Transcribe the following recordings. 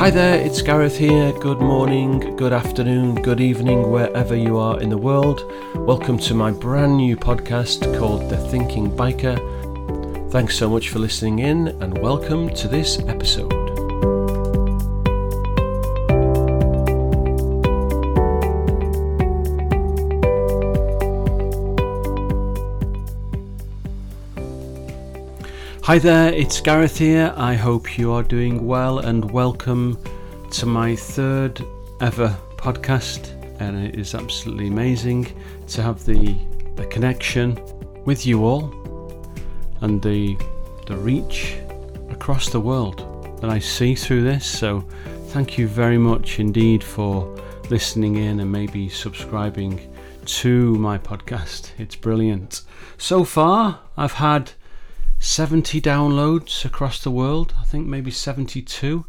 Hi there, it's Gareth here. Good morning, good afternoon, good evening, wherever you are in the world. Welcome to my brand new podcast called The Thinking Biker. Thanks so much for listening in, and welcome to this episode. Hi there, it's Gareth here. I hope you are doing well and welcome to my third ever podcast. And it is absolutely amazing to have the, the connection with you all and the, the reach across the world that I see through this. So, thank you very much indeed for listening in and maybe subscribing to my podcast. It's brilliant. So far, I've had 70 downloads across the world. I think maybe 72.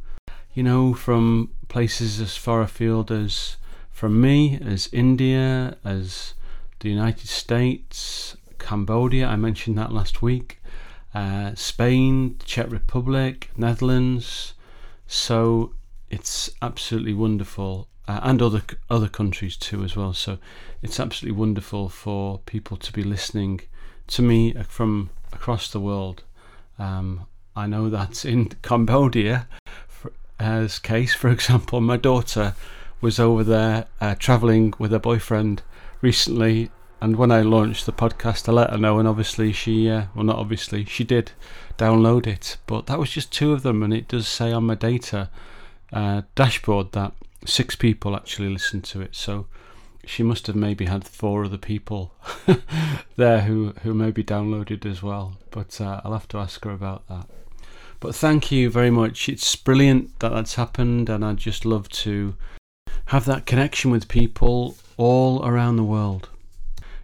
You know, from places as far afield as from me, as India, as the United States, Cambodia. I mentioned that last week. Uh, Spain, Czech Republic, Netherlands. So it's absolutely wonderful, uh, and other other countries too as well. So it's absolutely wonderful for people to be listening to me from across the world. Um, I know that in Cambodia, as case, for example, my daughter was over there uh, traveling with her boyfriend recently, and when I launched the podcast, I let her know, and obviously she, uh, well, not obviously, she did download it, but that was just two of them, and it does say on my data uh, dashboard that six people actually listened to it. So she must have maybe had four other people there who, who maybe downloaded as well. But uh, I'll have to ask her about that. But thank you very much. It's brilliant that that's happened, and I'd just love to have that connection with people all around the world.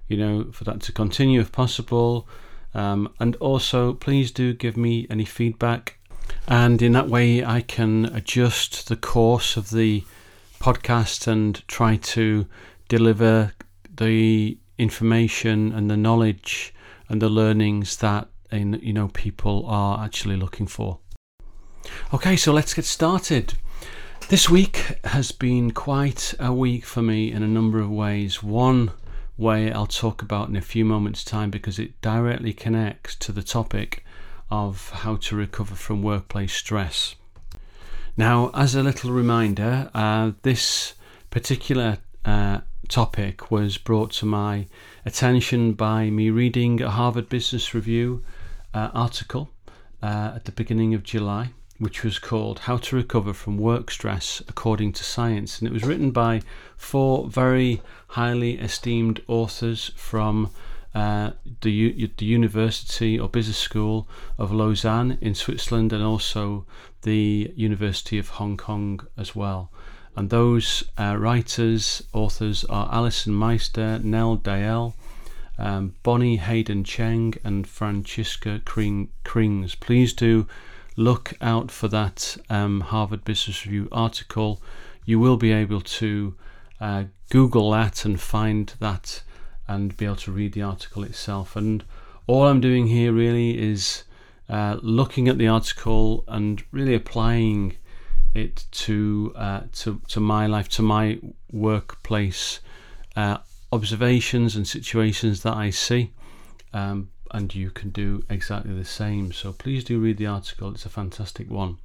You know, for that to continue if possible. Um, and also, please do give me any feedback, and in that way, I can adjust the course of the podcast and try to deliver the information and the knowledge and the learnings that you know people are actually looking for. Okay, so let's get started. This week has been quite a week for me in a number of ways. One way I'll talk about in a few moments' time because it directly connects to the topic of how to recover from workplace stress. Now, as a little reminder, uh, this particular uh, topic was brought to my attention by me reading a Harvard Business Review uh, article uh, at the beginning of July, which was called How to Recover from Work Stress According to Science. And it was written by four very highly esteemed authors from uh, the, U- the University or Business School of Lausanne in Switzerland and also the University of Hong Kong as well. And those uh, writers, authors are Alyson Meister, Nell Dale, um, Bonnie Hayden Cheng, and Franciska Krings. Please do look out for that um, Harvard Business Review article. You will be able to uh, Google that and find that and be able to read the article itself. And all I'm doing here really is uh, looking at the article and really applying it to uh, to to my life, to my workplace uh, observations and situations that I see, um, and you can do exactly the same. So please do read the article; it's a fantastic one.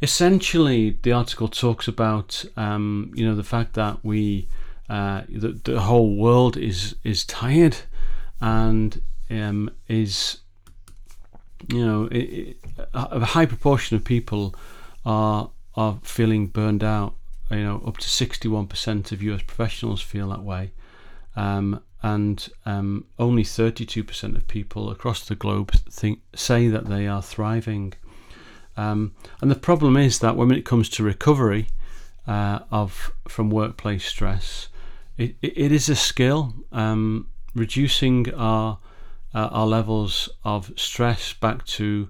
Essentially, the article talks about um, you know the fact that we uh, the, the whole world is is tired and um, is you know it, it, a high proportion of people are are feeling burned out. You know, up to 61% of US professionals feel that way. Um, and um, only 32% of people across the globe think say that they are thriving. Um, and the problem is that when it comes to recovery uh, of from workplace stress, it, it is a skill. Um, reducing our uh, our levels of stress back to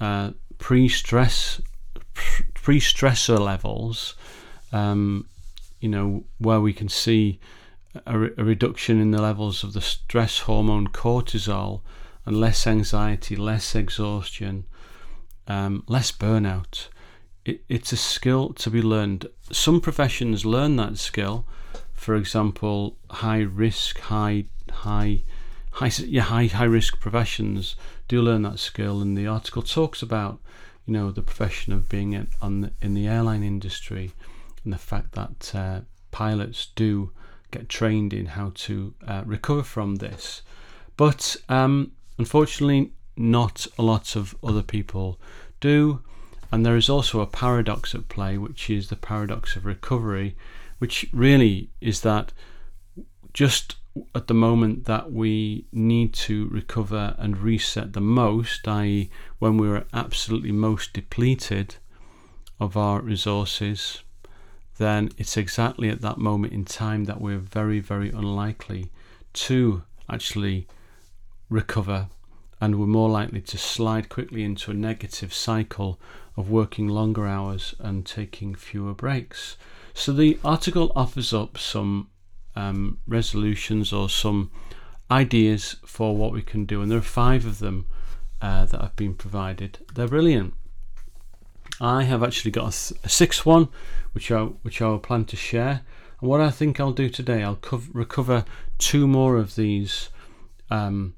uh, pre-stress pre stressor levels, um, you know, where we can see a, re- a, reduction in the levels of the stress hormone cortisol and less anxiety, less exhaustion, um, less burnout. it, it's a skill to be learned. Some professions learn that skill. For example, high risk, high high high yeah, high high risk professions do learn that skill, and the article talks about you know the profession of being in, on the, in the airline industry and the fact that uh, pilots do get trained in how to uh, recover from this. But um, unfortunately, not a lot of other people do. And there is also a paradox at play, which is the paradox of recovery, which really is that just at the moment that we need to recover and reset the most, i.e., when we're absolutely most depleted of our resources, then it's exactly at that moment in time that we're very, very unlikely to actually recover and we're more likely to slide quickly into a negative cycle of working longer hours and taking fewer breaks. So the article offers up some um, resolutions or some ideas for what we can do, and there are five of them uh, that have been provided. They're brilliant. I have actually got a, a sixth one, which I which I will plan to share. And what I think I'll do today, I'll co- recover two more of these um,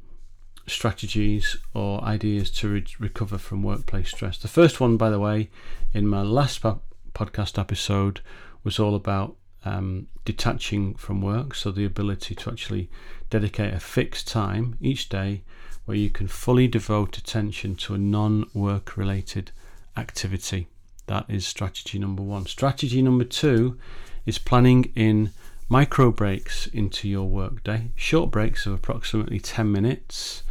strategies or ideas to re- recover from workplace stress. The first one, by the way, in my last po- podcast episode, was all about um, detaching from work, so the ability to actually dedicate a fixed time each day where you can fully devote attention to a non work related activity. That is strategy number one. Strategy number two is planning in micro breaks into your workday, short breaks of approximately 10 minutes,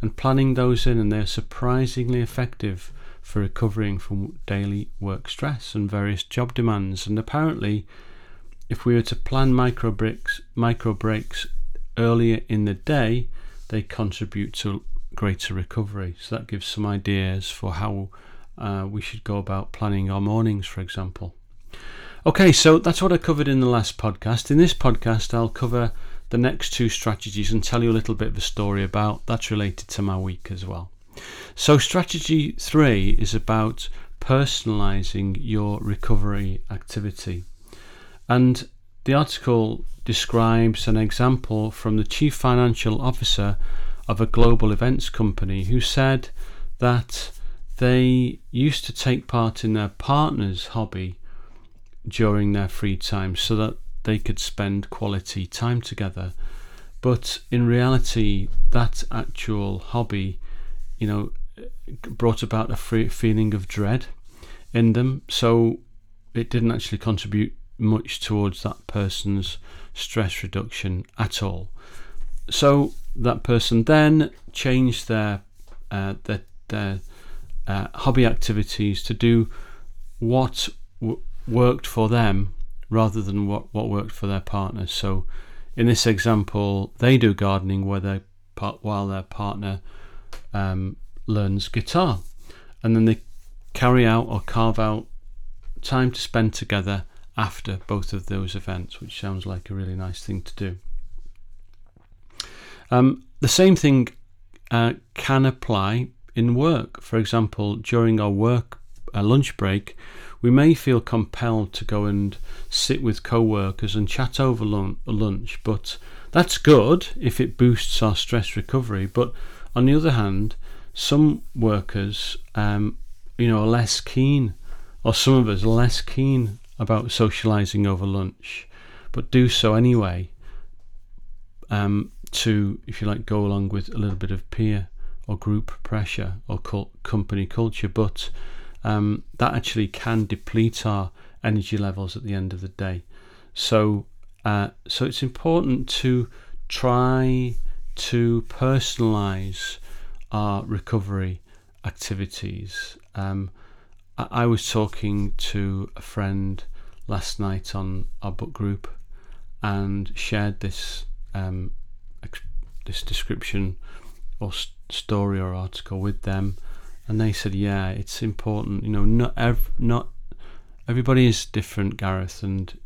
and planning those in, and they're surprisingly effective for recovering from daily work stress and various job demands. And apparently, if we were to plan micro breaks, micro breaks earlier in the day, they contribute to greater recovery. So that gives some ideas for how uh, we should go about planning our mornings, for example. Okay, so that's what I covered in the last podcast. In this podcast, I'll cover the next two strategies and tell you a little bit of a story about that's related to my week as well. So, strategy three is about personalizing your recovery activity. And the article describes an example from the chief financial officer of a global events company who said that they used to take part in their partner's hobby during their free time so that they could spend quality time together. But in reality, that actual hobby, you know, brought about a feeling of dread in them. So it didn't actually contribute much towards that person's stress reduction at all. So that person then changed their uh, their, their uh, hobby activities to do what w- worked for them rather than what, what worked for their partner. So, in this example, they do gardening where they while their partner um, learns guitar, and then they carry out or carve out time to spend together after both of those events, which sounds like a really nice thing to do. Um, the same thing uh, can apply in work. For example, during our work uh, lunch break, we may feel compelled to go and sit with co workers and chat over lunch, but that's good if it boosts our stress recovery. But on the other hand, some workers, um, you know, are less keen, or some of us are less keen about socialising over lunch, but do so anyway um, to, if you like, go along with a little bit of peer or group pressure or company culture. But um, that actually can deplete our energy levels at the end of the day. So, uh, so it's important to try to personalize our recovery activities. Um, I, I, was talking to a friend last night on our book group and shared this um, this description or st- story or article with them and they said, yeah, it's important. You know, not ev- not everybody is different, Gareth, and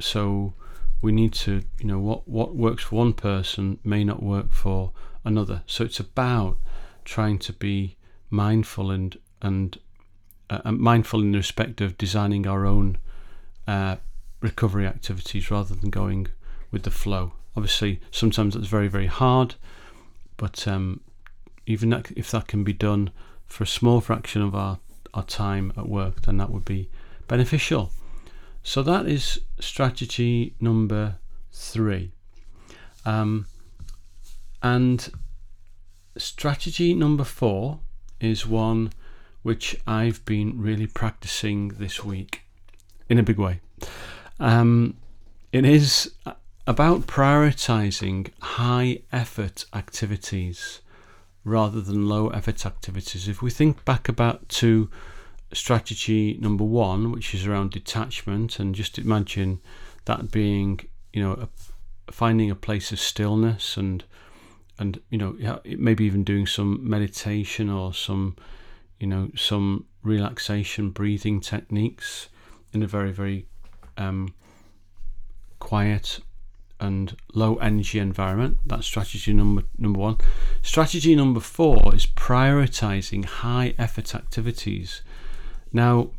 so we need to, you know, what what works for one person may not work for another. So it's about trying to be mindful and and uh, mindful in respect of designing our own uh, recovery activities rather than going with the flow. Obviously, sometimes that's very very hard, but um, even that, if that can be done for a small fraction of our, our time at work, then that would be beneficial. So that is strategy number three. Um, and strategy number four is one which I've been really practicing this week in a big way. Um, it is about prioritizing high effort activities rather than low effort activities. If we think back about to strategy number one, which is around detachment, and just imagine that being, you know, a, finding a place of stillness and and you know maybe even doing some meditation or some you know some relaxation breathing techniques in a very very um, quiet and low energy environment. That's strategy number number one. Strategy number four is prioritizing high effort activities. Now,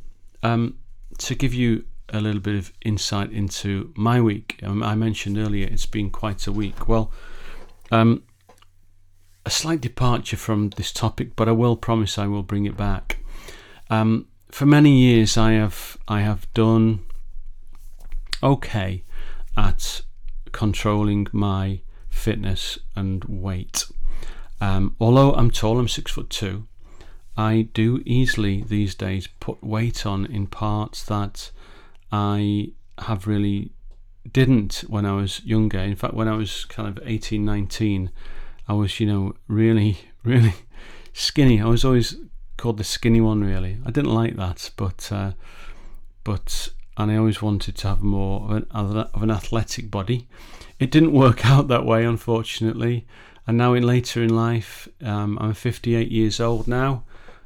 um, to give you a little bit of insight into my week, um, I mentioned earlier it's been quite a week. Well, um, a slight departure from this topic, but I will promise I will bring it back. For many years, I have I have done okay at controlling my fitness and weight. Um, although I'm tall, I'm six foot two. I do easily these days put weight on in parts that I have really didn't when I was younger. In fact, when I was kind of 18, 19, I was, you know, really, really skinny. I was always called the skinny one, really. I didn't like that, but, uh, but and I always wanted to have more of an, of an athletic body. It didn't work out that way, unfortunately. And now, in later in life, um, I'm 58 years old now,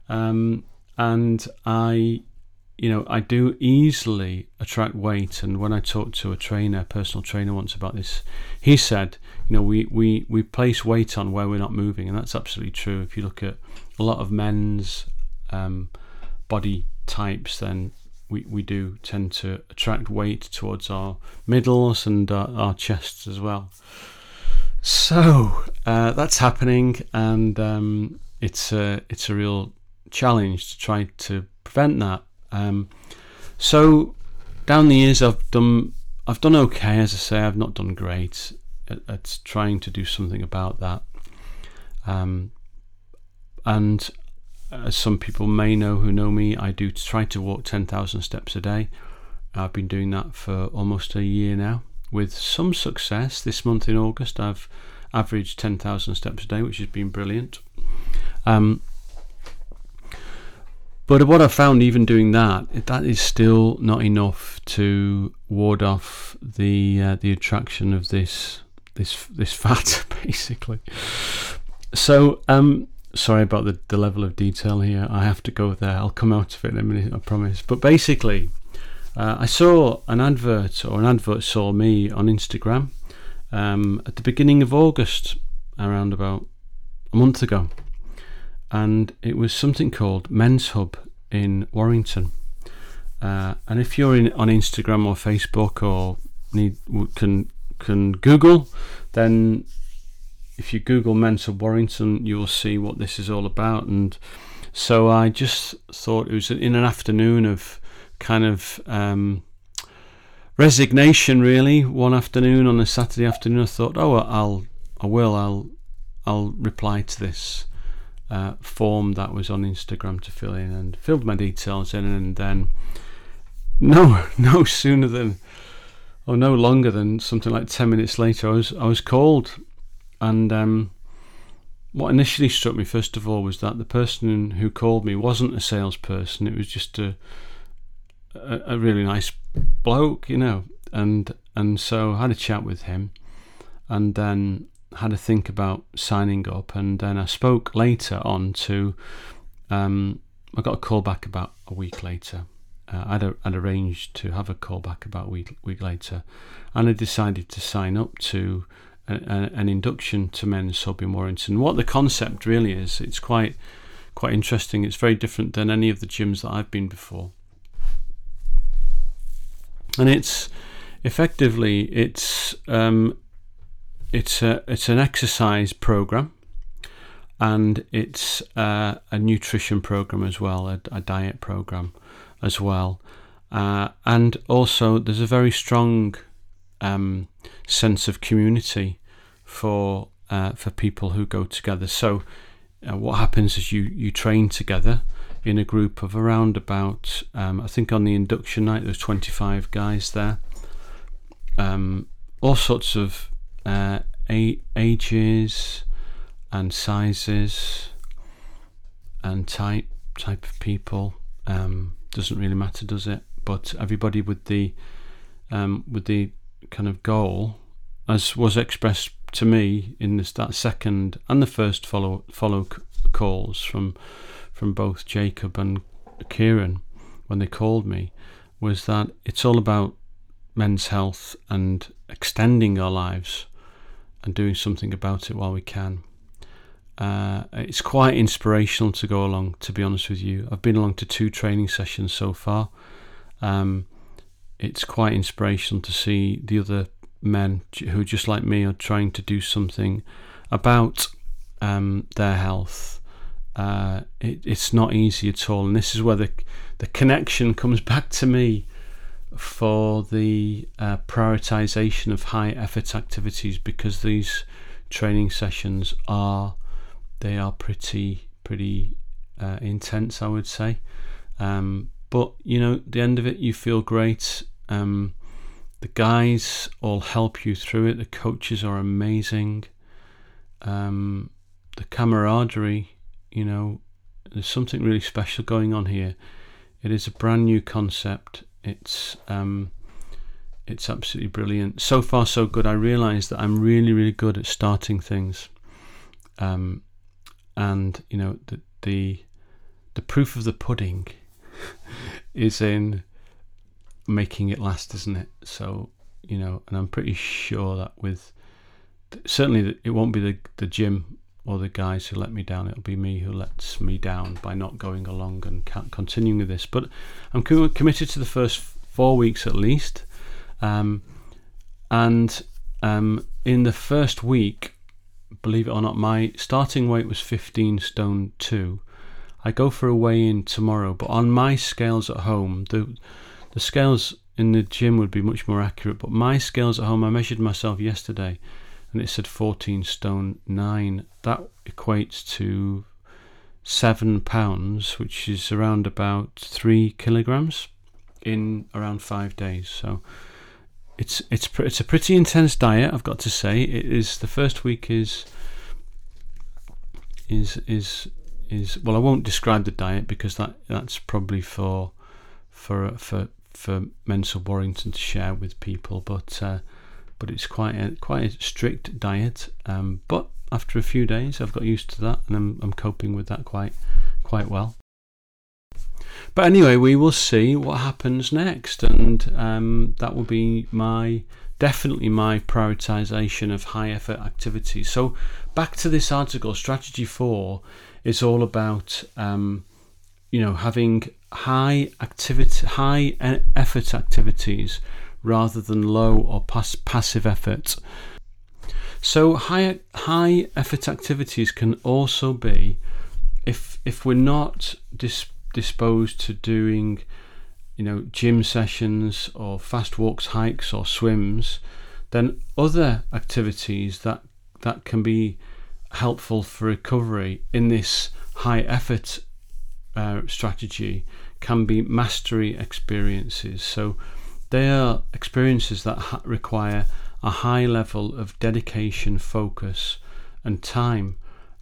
um, and I, you know, I do easily attract weight. And when I talked to a trainer, personal trainer, once about this, he said, you know, we we we place weight on where we're not moving, and that's absolutely true. If you look at a lot of men's um, body types, then we, we do tend to attract weight towards our middles and our, our chests as well. So uh, that's happening, and um, it's a it's a real challenge to try to prevent that. Um, so down the years, I've done I've done okay. As I say, I've not done great at, at trying to do something about that. Um, and as some people may know who know me, I do try to walk 10,000 steps a day. I've been doing that for almost a year now with some success. This month in August, I've averaged 10,000 steps a day, which has been brilliant. Um, but what I found, even doing that, that is still not enough to ward off the uh, the attraction of this this this fat, basically. So um, sorry about the, the level of detail here. I have to go there. I'll come out of it in a minute, I promise. But basically, uh, I saw an advert, or an advert saw me on Instagram um, at the beginning of August, around about a month ago. And it was something called Men's Hub in Warrington. Uh, and if you're in, on Instagram or Facebook or need can can Google, then if you Google Hub Warrington, you will see what this is all about. And so I just thought it was in an afternoon of kind of um, resignation, really. One afternoon on a Saturday afternoon, I thought, oh, I'll, I will, I'll, I'll reply to this uh, form that was on Instagram to fill in, and filled my details in, and then no, no sooner than, or no longer than something like ten minutes later, I was, I was called and um, what initially struck me, first of all, was that the person who called me wasn't a salesperson. It was just a, a, a really nice bloke, you know. And and so I had a chat with him, and then had a think about signing up. And then I spoke later on to. Um, I got a call back about a week later. Uh, I'd, I'd arranged to have a call back about a week, week later, and I decided to sign up to a, an induction to men's hub in Warrington. What the concept really is, it's quite quite interesting. It's very different than any of the gyms that I've been before, and it's effectively it's um, it's a it's an exercise program and it's uh, a nutrition program as well, a, a diet program as well, uh, and also there's a very strong um, sense of community for uh, for people who go together. So uh, what happens is you you train together in a group of around about um, I think on the induction night there's 25 guys there, um, all sorts of uh, ages and sizes and type type of people um, doesn't really matter, does it? But everybody with the um, with the kind of goal, as was expressed to me in this that second and the first follow follow calls from from both Jacob and Kieran when they called me, was that it's all about men's health and extending our lives and doing something about it while we can. Uh, it's quite inspirational to go along, to be honest with you. I've been along to two training sessions so far. Um, it's quite inspirational to see the other men who, just like me, are trying to do something about um, their health. Uh, it, it's not easy at all, and this is where the the connection comes back to me for the uh, prioritization of high effort activities because these training sessions are they are pretty pretty uh, intense, I would say. Um, but you know, the end of it, you feel great. Um, the guys all help you through it. The coaches are amazing. Um, the camaraderie, you know, there's something really special going on here. It is a brand new concept. It's um, it's absolutely brilliant. So far, so good. I realise that I'm really, really good at starting things. Um, and you know the the the proof of the pudding is in making it last, isn't it? So you know, and I'm pretty sure that with certainly it won't be the the gym or the guys who let me down. It'll be me who lets me down by not going along and continuing with this. But I'm committed to the first four weeks at least, um, and um, in the first week believe it or not, my starting weight was 15 stone 2. I go for a weigh in tomorrow, but on my scales at home, the the scales in the gym would be much more accurate, but my scales at home, I measured myself yesterday and it said 14 stone 9. That equates to 7 pounds, which is around about 3 kilograms in around 5 days. So it's it's it's a pretty intense diet. I've got to say, it is the first week is is is is well. I won't describe the diet because that that's probably for for for for Mental Warrington to share with people. But uh, but it's quite a quite a strict diet. Um, but after a few days, I've got used to that, and I'm I'm coping with that quite quite well. But anyway, we will see what happens next, and um, that will be my definitely my prioritization of high effort activities. So back to this article, strategy four is all about um, you know having high activity, high effort activities rather than low or pass- passive effort. So high high effort activities can also be if if we're not dis- disposed to doing you know gym sessions or fast walks hikes or swims then other activities that that can be helpful for recovery in this high effort uh, strategy can be mastery experiences. So they are experiences that ha- require a high level of dedication focus and time.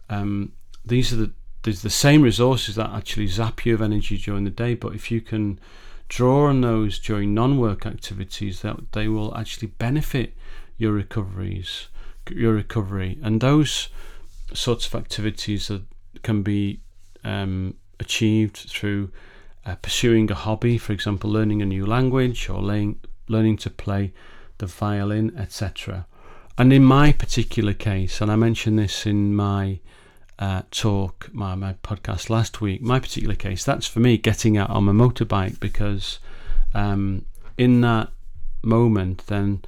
Um, these are the there's the same resources that actually zap you of energy during the day, but if you can draw on those during non-work activities, that they will actually benefit your recoveries, your recovery, and those sorts of activities that can be um, achieved through uh, pursuing a hobby, for example, learning a new language or laying, learning to play the violin, etc. And in my particular case, and I mentioned this in my uh, talk, my, my podcast last week, my particular case, that's for me getting out on my motorbike because um, in that moment, then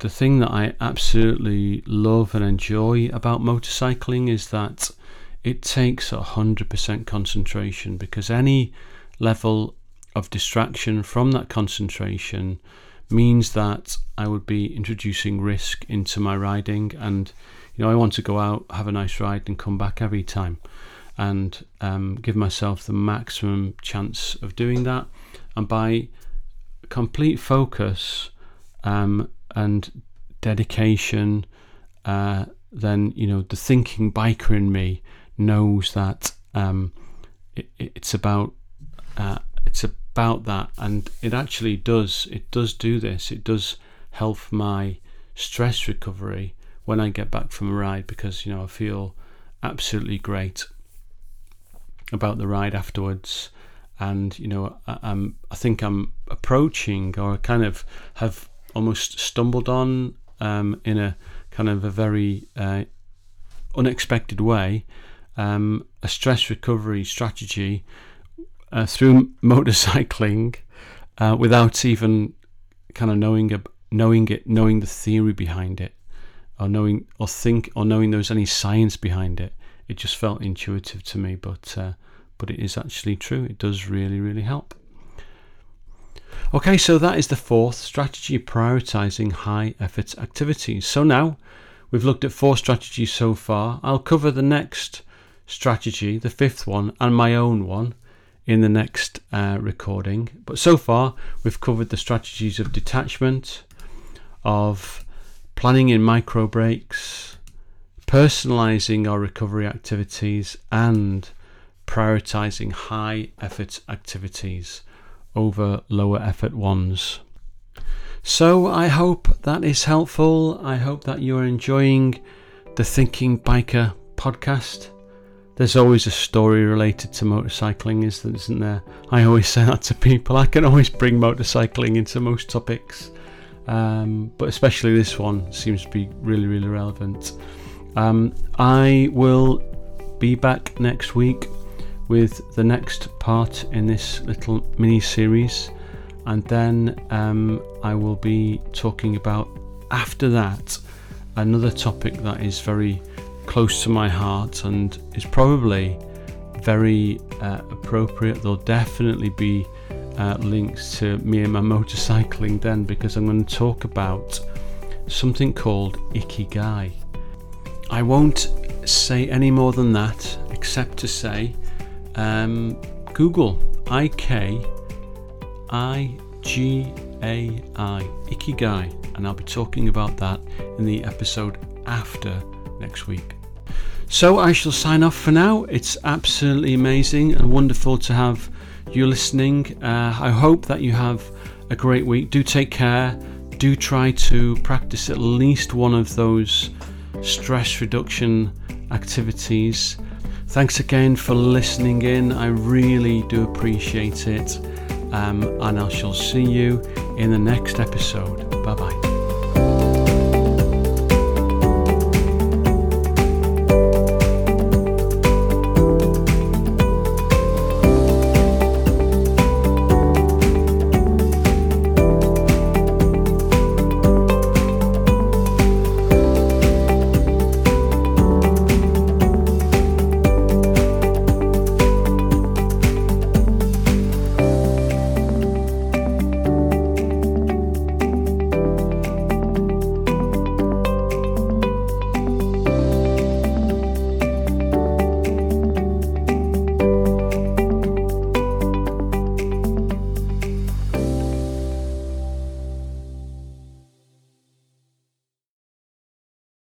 the thing that I absolutely love and enjoy about motorcycling is that it takes 100% concentration because any level of distraction from that concentration means that I would be introducing risk into my riding and you know I want to go out have a nice ride and come back every time and um, give myself the maximum chance of doing that. And by complete focus um, and dedication uh, then you know the thinking biker in me knows that um, it, it's about uh, it's about that, and it actually does. It does do this. It does help my stress recovery when I get back from a ride because you know I feel absolutely great about the ride afterwards and you know I, am I think I'm approaching or kind of have almost stumbled on um, in a kind of a very uh, unexpected way um, a stress recovery strategy uh, through motorcycling uh, without even kind of knowing knowing it, knowing the theory behind it, or knowing or think or knowing there was any science behind it. It just felt intuitive to me, but uh, but it is actually true. It does really really help. Okay, so that is the fourth strategy prioritizing high effort activities. So now we've looked at four strategies so far. I'll cover the next strategy, the fifth one, and my own one in the next uh, recording. But so far, we've covered the strategies of detachment, of planning in micro breaks, personalizing our recovery activities, and prioritizing high effort activities over lower effort ones. So, I hope that is helpful. I hope that you are enjoying the Thinking Biker podcast there's always a story related to motorcycling, isn't there? I always say that to people. I can always bring motorcycling into most topics, um, but especially this one seems to be really, really relevant. Um, I will be back next week with the next part in this little mini series, and then um, I will be talking about after that another topic that is very close to my heart and is probably very uh, appropriate. There'll definitely be uh, links to me and my motorcycling then because I'm going to talk about something called Ikigai. I won't say any more than that except to say um, Google I K I G A I Ikigai, and I'll be talking about that in the episode after next week. So I shall sign off for now. It's absolutely amazing and wonderful to have you listening. Uh, I hope that you have a great week. Do take care. Do try to practice at least one of those stress reduction activities. Thanks again for listening in. I really do appreciate it. Um, and I shall see you in the next episode. Bye bye.